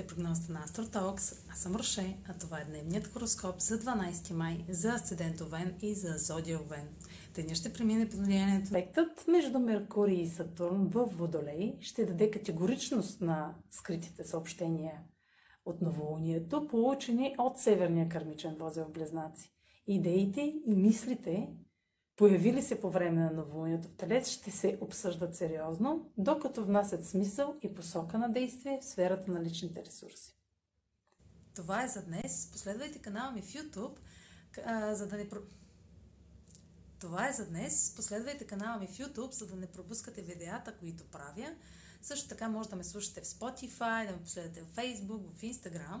слушате прогнозата на Астротокс. Аз съм Роше, а това е дневният хороскоп за 12 май за Асцендент Овен и за Зодия Овен. Деня ще премине под влиянието. Аспектът между Меркурий и Сатурн в Водолей ще даде категоричност на скритите съобщения от новолунието, получени от Северния кармичен возел в Близнаци. Идеите и мислите появили се по време на новолунието в Телец, ще се обсъждат сериозно, докато внасят смисъл и посока на действие в сферата на личните ресурси. Това е за днес. Последвайте канала ми в YouTube, за да не... Това е за днес. Последвайте канала ми в YouTube, за да не пропускате видеята, които правя. Също така може да ме слушате в Spotify, да ме последвате в Facebook, в Instagram.